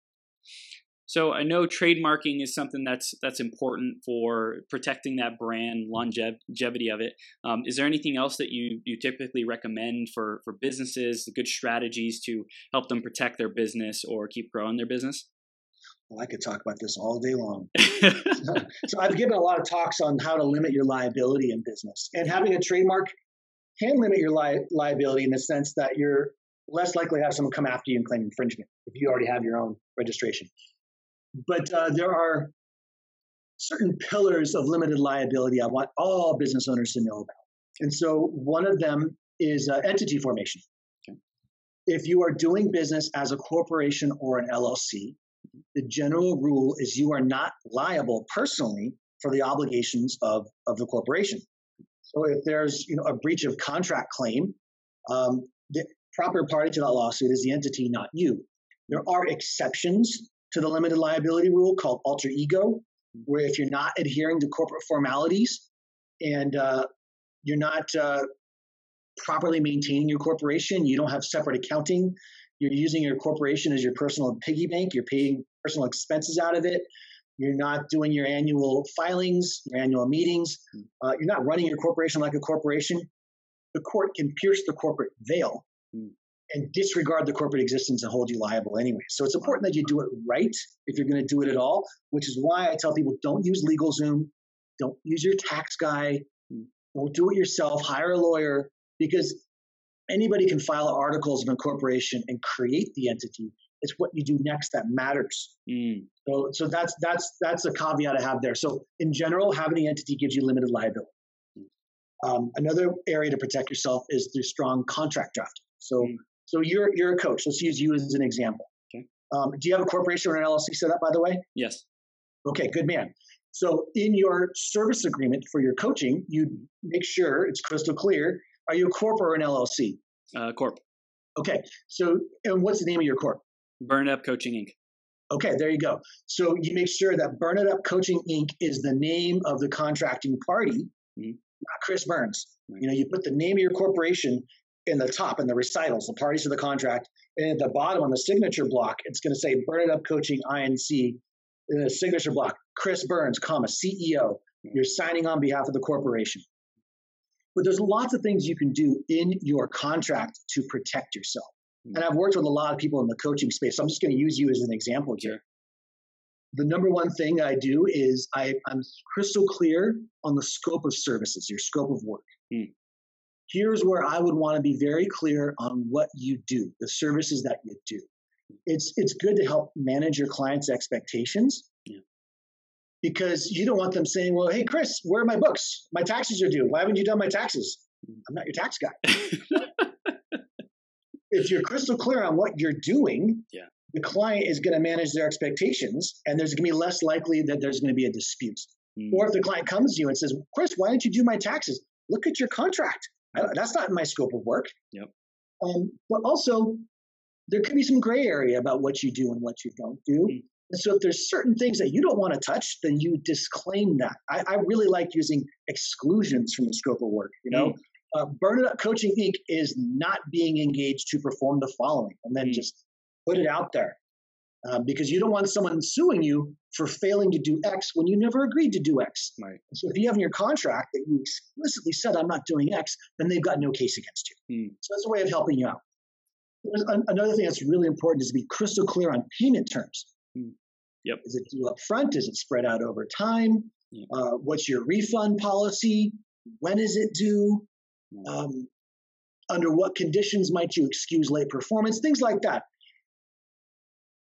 So I know trademarking is something that's that's important for protecting that brand longevity of it. Um, is there anything else that you you typically recommend for for businesses, good strategies to help them protect their business or keep growing their business? Well, I could talk about this all day long. so, [LAUGHS] so I've given a lot of talks on how to limit your liability in business, and having a trademark can limit your li- liability in the sense that you're less likely to have someone come after you and claim infringement if you already have your own registration. But uh, there are certain pillars of limited liability I want all business owners to know about. And so one of them is uh, entity formation. Okay. If you are doing business as a corporation or an LLC, the general rule is you are not liable personally for the obligations of, of the corporation. So if there's you know a breach of contract claim, um, the proper party to that lawsuit is the entity, not you. There are exceptions to the limited liability rule called alter ego, where if you're not adhering to corporate formalities and uh, you're not uh, properly maintaining your corporation, you don't have separate accounting, you're using your corporation as your personal piggy bank, you're paying personal expenses out of it, you're not doing your annual filings, your annual meetings, hmm. uh, you're not running your corporation like a corporation, the court can pierce the corporate veil mm and disregard the corporate existence and hold you liable anyway. So it's important that you do it right if you're going to do it at all, which is why I tell people don't use LegalZoom, don't use your tax guy, don't do it yourself, hire a lawyer because anybody can file articles of incorporation and create the entity. It's what you do next that matters. Mm. So, so that's that's that's a caveat I have there. So in general, having the entity gives you limited liability. Um, another area to protect yourself is through strong contract drafting. So mm. So you're you're a coach. Let's use you as an example. Okay. Um, do you have a corporation or an LLC set up, by the way? Yes. Okay, good man. So in your service agreement for your coaching, you make sure it's crystal clear. Are you a corp or an LLC? Uh, corp. Okay. So and what's the name of your corp? Burn It Up Coaching Inc. Okay, there you go. So you make sure that Burn It Up Coaching Inc. is the name of the contracting party, mm-hmm. not Chris Burns. You know, you put the name of your corporation in the top in the recitals, the parties to the contract, and at the bottom on the signature block, it's going to say "Burn It Up Coaching INC." In the signature block, Chris Burns, comma CEO. You're signing on behalf of the corporation. But there's lots of things you can do in your contract to protect yourself. Hmm. And I've worked with a lot of people in the coaching space. So I'm just going to use you as an example here. The number one thing I do is I, am crystal clear on the scope of services, your scope of work. Mm here's where I would want to be very clear on what you do, the services that you do. It's it's good to help manage your clients' expectations. Because you don't want them saying, "Well, hey Chris, where are my books? My taxes are due. Why haven't you done my taxes?" I'm not your tax guy. [LAUGHS] if you're crystal clear on what you're doing, yeah. the client is going to manage their expectations, and there's going to be less likely that there's going to be a dispute. Mm. Or if the client comes to you and says, "Chris, why don't you do my taxes?" Look at your contract. That's not in my scope of work. Yep. Um, but also, there could be some gray area about what you do and what you don't do. Mm. And so, if there's certain things that you don't want to touch, then you disclaim that. I, I really like using exclusions from the scope of work. You know, mm. uh, Burn It Up Coaching Inc. is not being engaged to perform the following, and then mm. just put it out there. Um, because you don't want someone suing you for failing to do X when you never agreed to do X. Right. So if you have in your contract that you explicitly said, I'm not doing X, then they've got no case against you. Hmm. So that's a way of helping you out. Another thing that's really important is to be crystal clear on payment terms. Yep. Is it due up front? Is it spread out over time? Yeah. Uh, what's your refund policy? When is it due? Um, under what conditions might you excuse late performance? Things like that.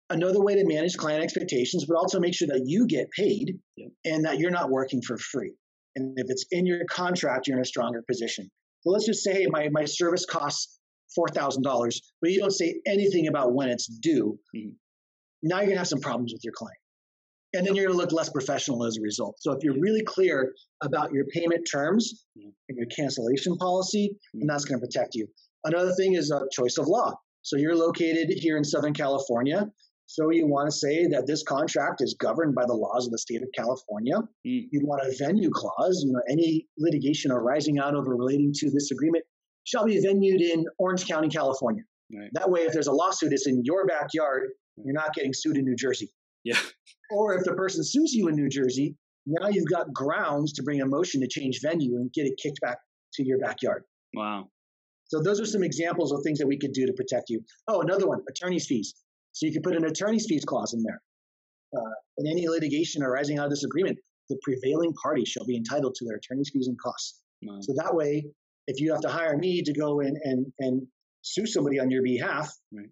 Another way to manage client expectations, but also make sure that you get paid and that you're not working for free. And if it's in your contract, you're in a stronger position. So let's just say, hey, my, my service costs $4,000, but you don't say anything about when it's due. Mm-hmm. Now you're going to have some problems with your client. And then you're going to look less professional as a result. So if you're really clear about your payment terms mm-hmm. and your cancellation policy, mm-hmm. and that's going to protect you. Another thing is a choice of law. So you're located here in Southern California. So you want to say that this contract is governed by the laws of the state of California. Mm. You'd want a venue clause. You know, any litigation arising out of or relating to this agreement shall be venued in Orange County, California. Right. That way, if there's a lawsuit, it's in your backyard. You're not getting sued in New Jersey. Yeah. Or if the person sues you in New Jersey, now you've got grounds to bring a motion to change venue and get it kicked back to your backyard. Wow. So those are some examples of things that we could do to protect you. Oh, another one, attorney's fees. So you could put an attorney's fees clause in there. Uh, in any litigation arising out of this agreement, the prevailing party shall be entitled to their attorney's fees and costs. Wow. So that way, if you have to hire me to go in and, and sue somebody on your behalf, right.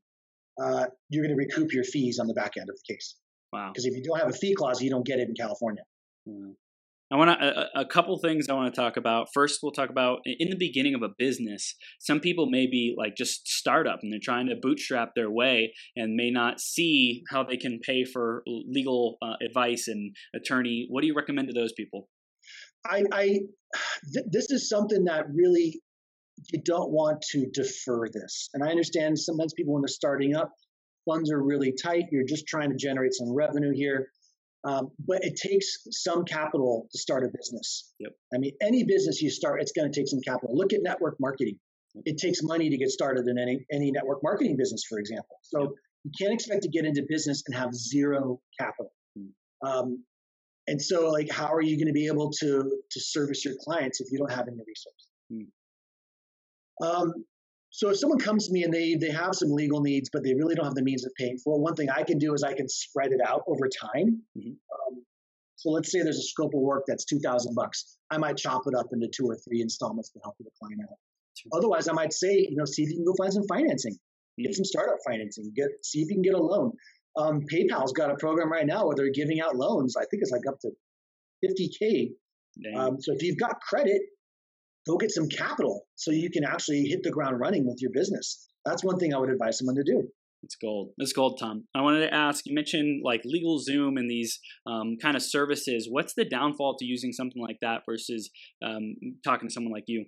Uh, you're going to recoup your fees on the back end of the case. Wow. Because if you don't have a fee clause, you don't get it in California. I want to a, a, couple things I want to talk about. First, we'll talk about in the beginning of a business. Some people may be like just startup and they're trying to bootstrap their way and may not see how they can pay for legal uh, advice and attorney. What do you recommend to those people? I, I [SIGHS] th- this is something that really you don't want to defer this. And I understand sometimes people when they're starting up, funds are really tight. You're just trying to generate some revenue here. Um, but it takes some capital to start a business. Yep. I mean, any business you start, it's going to take some capital. Look at network marketing. It takes money to get started in any any network marketing business, for example. So yep. you can't expect to get into business and have zero capital. Mm. Um, and so, like, how are you going to be able to to service your clients if you don't have any resources? Mm. Um, so if someone comes to me and they they have some legal needs, but they really don't have the means of paying for it, one thing I can do is I can spread it out over time. Mm-hmm. Um, so let's say there's a scope of work that's two thousand bucks. I might chop it up into two or three installments to help the client out. Otherwise, I might say, you know, see if you can go find some financing, mm-hmm. get some startup financing, get see if you can get a loan. Um, PayPal's got a program right now where they're giving out loans. I think it's like up to 50K. Um, so if you've got credit, go get some capital so you can actually hit the ground running with your business. That's one thing I would advise someone to do. It's gold. It's gold, Tom. I wanted to ask you mentioned like LegalZoom and these um, kind of services. What's the downfall to using something like that versus um, talking to someone like you?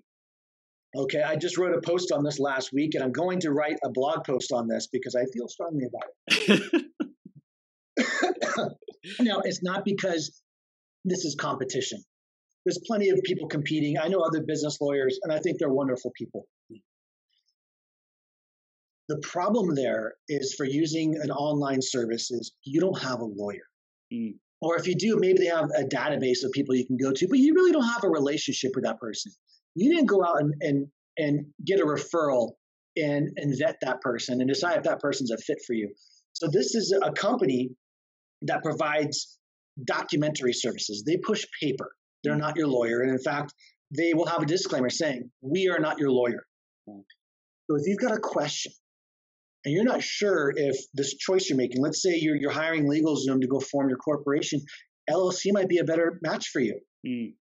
Okay, I just wrote a post on this last week, and I'm going to write a blog post on this because I feel strongly about it. [LAUGHS] [COUGHS] now, it's not because this is competition. There's plenty of people competing. I know other business lawyers, and I think they're wonderful people. The problem there is for using an online service is you don't have a lawyer. Mm. Or if you do, maybe they have a database of people you can go to, but you really don't have a relationship with that person. You didn't go out and, and, and get a referral and, and vet that person and decide if that person's a fit for you. So this is a company that provides documentary services. They push paper. They're not your lawyer. And in fact, they will have a disclaimer saying, We are not your lawyer. So if you've got a question and you're not sure if this choice you're making, let's say you're, you're hiring LegalZoom to go form your corporation, LLC might be a better match for you. Mm.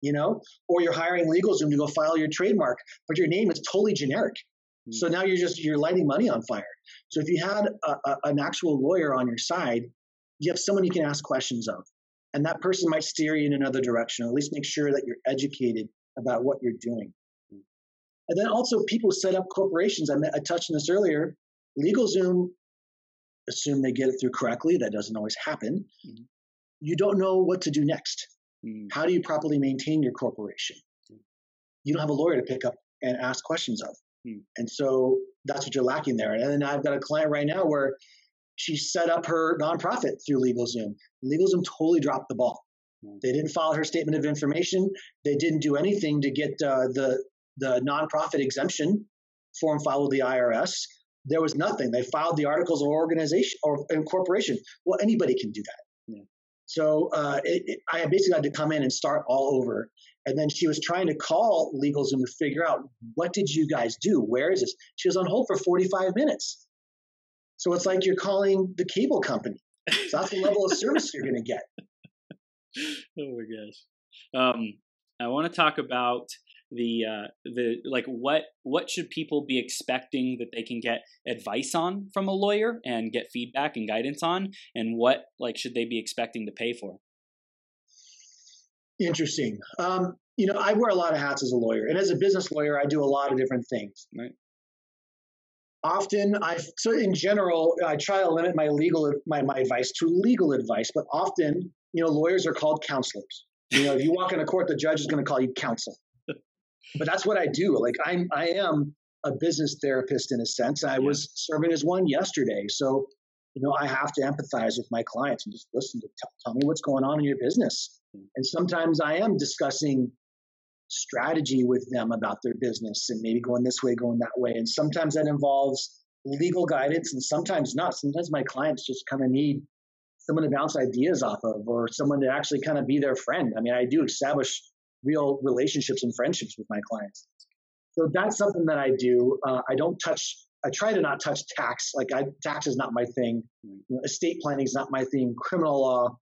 You know, or you're hiring LegalZoom to go file your trademark, but your name is totally generic. Mm. So now you're just you're lighting money on fire. So if you had a, a, an actual lawyer on your side, you have someone you can ask questions of and that person might steer you in another direction, or at least make sure that you're educated about what you're doing. And then also, people set up corporations. I, met, I touched on this earlier. LegalZoom assume they get it through correctly. That doesn't always happen. Mm-hmm. You don't know what to do next. Mm-hmm. How do you properly maintain your corporation? Mm-hmm. You don't have a lawyer to pick up and ask questions of. Mm. And so that's what you're lacking there. And then I've got a client right now where she set up her nonprofit through LegalZoom. LegalZoom totally dropped the ball. Hmm. They didn't file her statement of information. They didn't do anything to get uh, the the nonprofit exemption form filed with the IRS. There was nothing. They filed the articles of organization or incorporation. Well, anybody can do that. Yeah. So uh, it, it, I basically had to come in and start all over. And then she was trying to call LegalZoom to figure out what did you guys do? Where is this? She was on hold for 45 minutes. So it's like you're calling the cable company. So that's the level of service you're going to get. [LAUGHS] Oh my gosh. Um, I want to talk about the uh, the like what what should people be expecting that they can get advice on from a lawyer and get feedback and guidance on, and what like should they be expecting to pay for? Interesting. Um, you know, I wear a lot of hats as a lawyer, and as a business lawyer, I do a lot of different things. Right. Often, I so in general, I try to limit my legal my, my advice to legal advice, but often, you know, lawyers are called counselors. You know, if you walk into court, the judge is going to call you counsel but that's what I do. Like I'm, I am a business therapist in a sense. I yeah. was serving as one yesterday. So, you know, I have to empathize with my clients and just listen to tell, tell me what's going on in your business. Hmm. And sometimes I am discussing strategy with them about their business and maybe going this way, going that way. And sometimes that involves legal guidance and sometimes not. Sometimes my clients just kind of need someone to bounce ideas off of or someone to actually kind of be their friend. I mean, I do establish real relationships and friendships with my clients. So that's something that I do. Uh, I don't touch. I try to not touch tax. Like I, tax is not my thing. You know, estate planning is not my thing. Criminal law.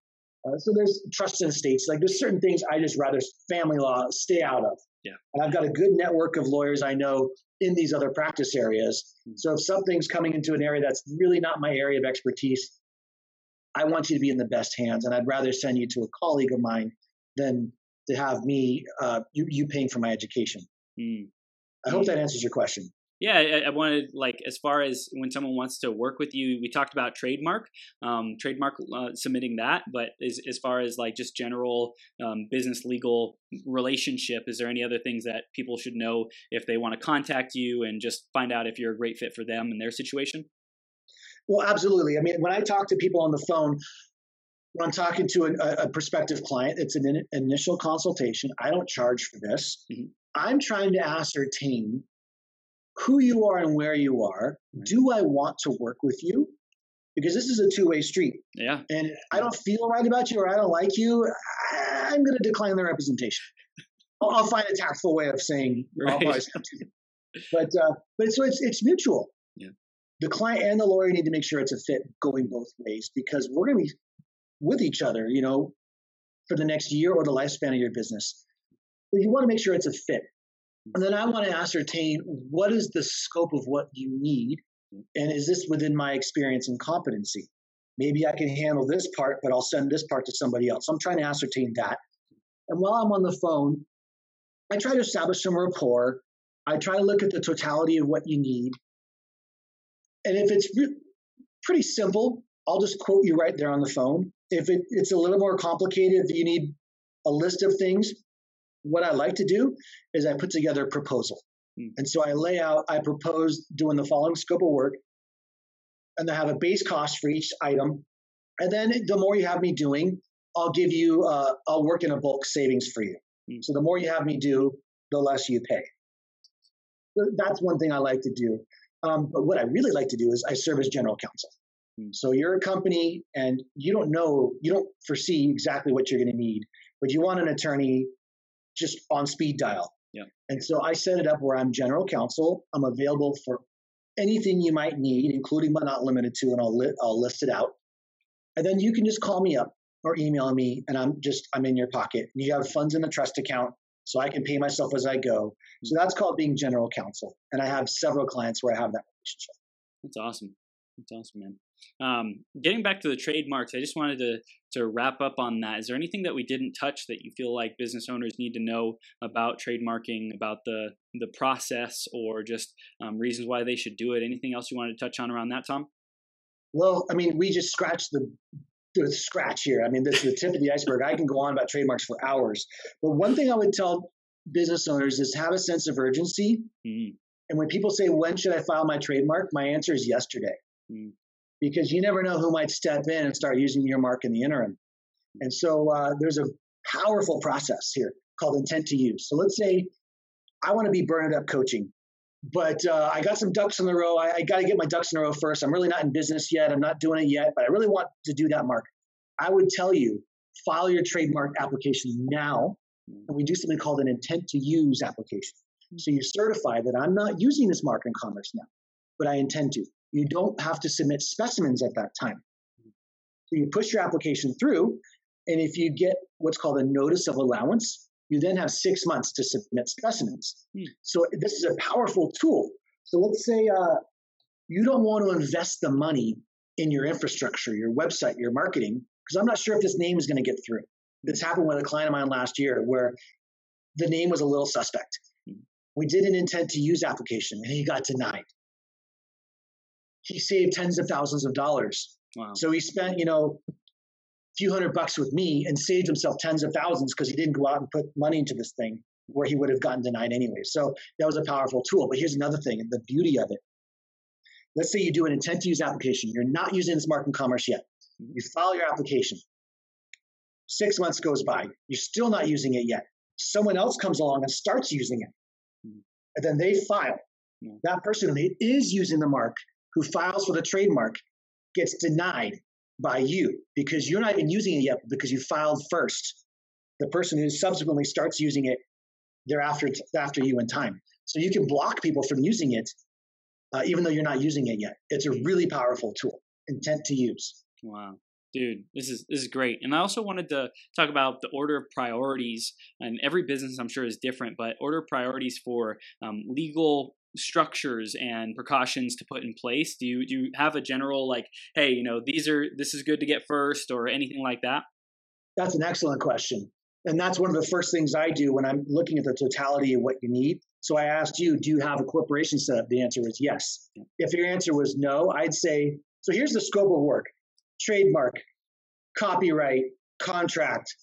Uh, so there's trust in estates. Like there's certain things I just rather family law stay out of. Yeah. And I've got a good network of lawyers I know in these other practice areas. Mm-hmm. So if something's coming into an area that's really not my area of expertise, I want you to be in the best hands, and I'd rather send you to a colleague of mine than to have me uh, you you paying for my education. Mm. I hope that answers your question. Yeah, I, I, wanted like as far as when someone wants to work with you, we talked about trademark, um, trademark uh, submitting that. But as as far as like just general um, business legal relationship, is there any other things that people should know if they want to contact you and just find out if you're a great fit for them and their situation? Well, absolutely. I mean, when I talk to people on the phone, when I'm talking to a, a prospective client, it's an in, initial consultation. I don't charge for this. Mm-hmm. I'm trying to ascertain who you are and where you are. Do I want to work with you? Because this is a two way street. Yeah. And I don't feel right about you or I don't like you. I'm going to decline the representation. I'll, I'll, find a tactful way of saying, right. [LAUGHS] but uh, but so it's it's mutual. Yeah. The client and the lawyer need to make sure it's a fit going both ways because we're going to be with each other, you know, for the next year or the lifespan of your business. But you want to make sure it's a fit. And then I want to ascertain what is the scope of what you need and is this within my experience and competency? Maybe I can handle this part, but I'll send this part to somebody else. I'm trying to ascertain that. And while I'm on the phone, I try to establish some rapport. I try to look at the totality of what you need. And if it's re- pretty simple, I'll just quote you right there on the phone. If it, it's a little more complicated, you need a list of things. What I like to do is I put together a proposal. Hmm. And so I lay out, I propose doing the following scope of work, and I have a base cost for each item. And then the more you have me doing, I'll give you, uh, I'll work in a bulk savings for you. Hmm. So the more you have me do, the less you pay. That's one thing I like to do. Um, but what I really like to do is I serve as general counsel. Hmm. So you're a company and you don't know, you don't foresee exactly what you're going to need, but you want an attorney just on speed dial. Yeah. And so I set it up where I'm general counsel. I'm available for anything you might need, including but not limited to, and I'll, li- I'll list it out. And then you can just call me up or email me, and I'm just I'm in your pocket. You have funds in a trust account, so I can pay myself as I go. So mm-hmm. that's called being general counsel. And I have several clients where I have that relationship. That's awesome. That's awesome, man. Um, getting back to the trademarks, I just wanted to to wrap up on that. Is there anything that we didn't touch that you feel like business owners need to know about trademarking, about the the process, or just um, reasons why they should do it? Anything else you wanted to touch on around that, Tom? Well, I mean, we just scratched the the scratch here. I mean, this is the tip of the iceberg. I can go on about trademarks for hours. But one thing I would tell business owners is have a sense of urgency. Mm-hmm. And when people say, when should I file my trademark? My answer is yesterday. Mm-hmm because you never know who might step in and start using your mark in the interim. And so uh, there's a powerful process here called intent to use. So let's say I want to be burned up coaching, but uh, I got some ducks in the row. I, I got to get my ducks in a row first. I'm really not in business yet. I'm not doing it yet, but I really want to do that mark. I would tell you file your trademark application now, and we do something called an intent to use application. Mm. So you certify that I'm not using this mark in commerce now, but I intend to. You don't have to submit specimens at that time. So you push your application through, and if you get what's called a notice of allowance, you then have six months to submit specimens. Hmm. So this is a powerful tool. So let's say uh, you don't want to invest the money in your infrastructure, your website, your marketing, because I'm not sure if this name is going to get through. This happened with a client of mine last year where the name was a little suspect. Hmm. We did an intent to use application and he got denied. He saved tens of thousands of dollars. Wow. So he spent, you know, a few hundred bucks with me and saved himself tens of thousands because he didn't go out and put money into this thing where he would have gotten denied anyway. So that was a powerful tool. But here's another thing the beauty of it. Let's say you do an intent to use application. You're not using this mark in commerce yet. You file your application. Six months goes by. You're still not using it yet. Someone else comes along and starts using it. Mhm. And then they file. That person who is using the mark, who files for the trademark, gets denied by you because you're not even using it yet because you filed first. The person who subsequently starts using it, they're after, after you in time. So you can block people from using it uh, even though you're not using it yet. It's a really powerful tool, intent to use. Wow. Dude, this is this is great. And I also wanted to talk about the order of priorities. And every business, I'm sure, is different, but order of priorities for um, legal structures and precautions to put in place. Do you do you have a general like, hey, you know, these are this is good to get first, or anything like that? That's an excellent question. And that's one of the first things I do when I'm looking at the totality of what you need. So I asked you, do you have a corporation set up? The answer was yes. If your answer was no, I'd say, so here's the scope of work trademark, copyright, contract,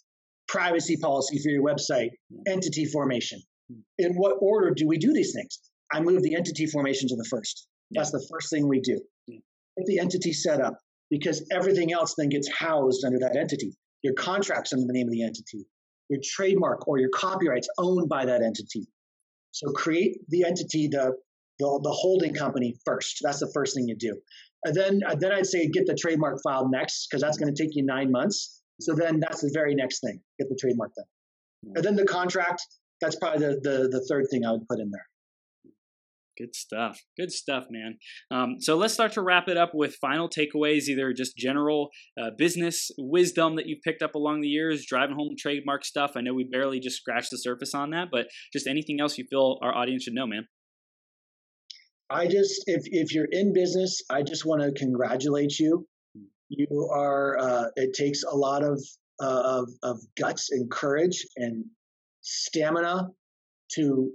privacy policy for your website, entity formation. Hmm. In what order do we do these things? I move the entity formation to the first. That's the first thing we do. Get the entity set up because everything else then gets housed under that entity. Your contract's under the name of the entity. Your trademark or your copyright's owned by that entity. So create the entity, the the, the holding company first. That's the first thing you do. And then then I'd say get the trademark filed next because that's going to take you nine months. So then that's the very next thing. Get the trademark done. And then the contract. That's probably the, the the third thing I would put in there. Good stuff. Good stuff, man. Um, so let's start to wrap it up with final takeaways, either just general uh, business wisdom that you've picked up along the years, driving home trademark stuff. I know we barely just scratched the surface on that, but just anything else you feel our audience should know, man. I just, if if you're in business, I just want to congratulate you. You are. Uh, it takes a lot of, uh, of of guts and courage and stamina to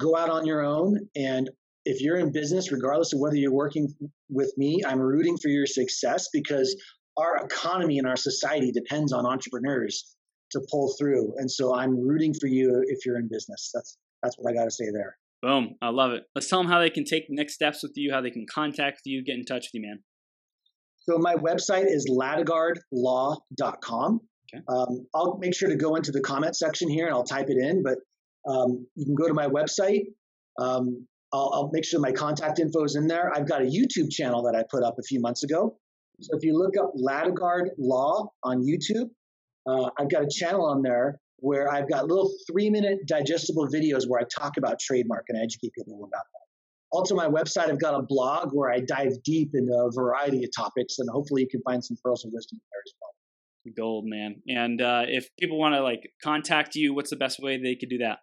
go out on your own. And if you're in business, regardless of whether you're working with me, I'm rooting for your success because our economy and our society depends on entrepreneurs to pull through. And so I'm rooting for you if you're in business. That's that's what I got to say there. Boom. I love it. Let's tell them how they can take next steps with you, how they can contact you, get in touch with you, man. So my website is latigardlaw.com. Okay. Um, I'll make sure to go into the comment section here and I'll type it in, but um, you can go to my website. Um, I'll, I'll make sure my contact info is in there. I've got a YouTube channel that I put up a few months ago. So if you look up Latigard Law on YouTube, uh, I've got a channel on there where I've got little three minute digestible videos where I talk about trademark and I educate people about that. Also, my website, I've got a blog where I dive deep into a variety of topics, and hopefully, you can find some pearls of wisdom there as well. Gold, man. And uh, if people want to like contact you, what's the best way they could do that?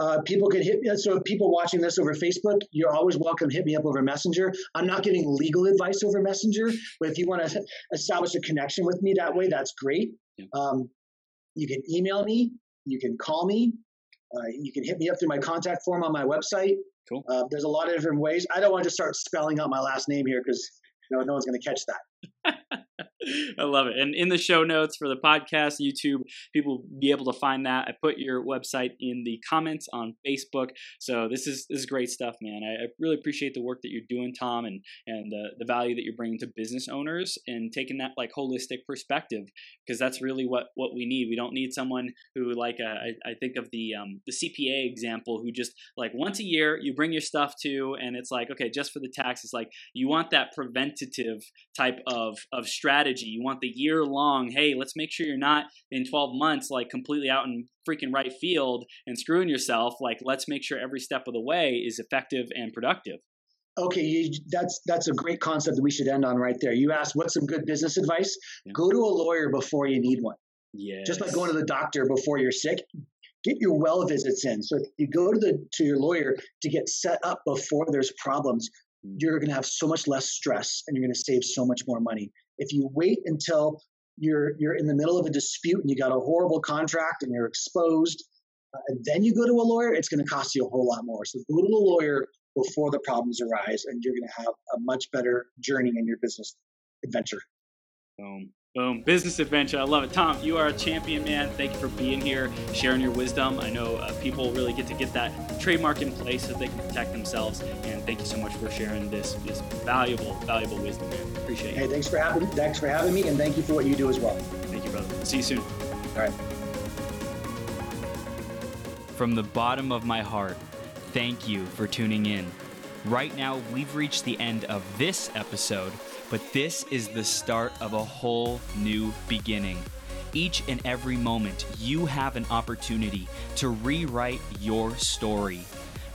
Uh, people can hit me. So, people watching this over Facebook, you're always welcome. Hit me up over Messenger. I'm not giving legal advice over Messenger, but if you want to [LAUGHS] establish a connection with me that way, that's great. Um, you can email me. You can call me. Uh, you can hit me up through my contact form on my website. Cool. Uh, there's a lot of different ways. I don't want to start spelling out my last name here because you know, no one's going to catch that. [LAUGHS] I love it. And in the show notes for the podcast, YouTube, people will be able to find that. I put your website in the comments on Facebook. So this is this is great stuff, man. I, I really appreciate the work that you're doing, Tom, and and the, the value that you're bringing to business owners and taking that like holistic perspective because that's really what what we need. We don't need someone who like uh, I, I think of the um, the CPA example who just like once a year you bring your stuff to and it's like okay just for the tax. It's like you want that preventative type of of of strategy. You want the year long. Hey, let's make sure you're not in 12 months like completely out in freaking right field and screwing yourself. Like let's make sure every step of the way is effective and productive. Okay, you, that's that's a great concept that we should end on right there. You asked what's some good business advice? Yeah. Go to a lawyer before you need one. Yeah. Just like going to the doctor before you're sick, get your well visits in. So if you go to the to your lawyer to get set up before there's problems. You're going to have so much less stress and you're going to save so much more money. If you wait until you're you're in the middle of a dispute and you got a horrible contract and you're exposed, uh, and then you go to a lawyer, it's going to cost you a whole lot more. So go to a lawyer before the problems arise, and you're going to have a much better journey in your business adventure. Boom. Boom. Business adventure. I love it. Tom, you are a champion, man. Thank you for being here, sharing your wisdom. I know uh, people really get to get that trademark in place so they can protect themselves. And thank you so much for sharing this this valuable, valuable wisdom, man. Appreciate it. Hey, thanks for having thanks for having me, and thank you for what you do as well. Thank you, brother. See you soon. All right. From the bottom of my heart, thank you for tuning in. Right now, we've reached the end of this episode, but this is the start of a whole new beginning. Each and every moment, you have an opportunity to rewrite your story.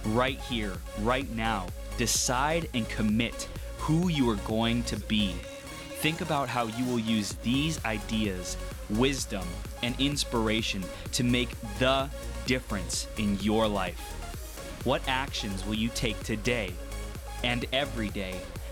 Right here, right now, decide and commit who you are going to be. Think about how you will use these ideas, wisdom, and inspiration to make the difference in your life. What actions will you take today and every day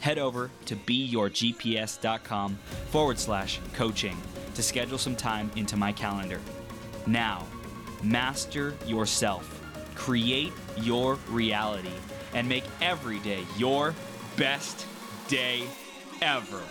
head over to beyourgps.com forward slash coaching to schedule some time into my calendar. Now, master yourself, create your reality, and make every day your best day ever.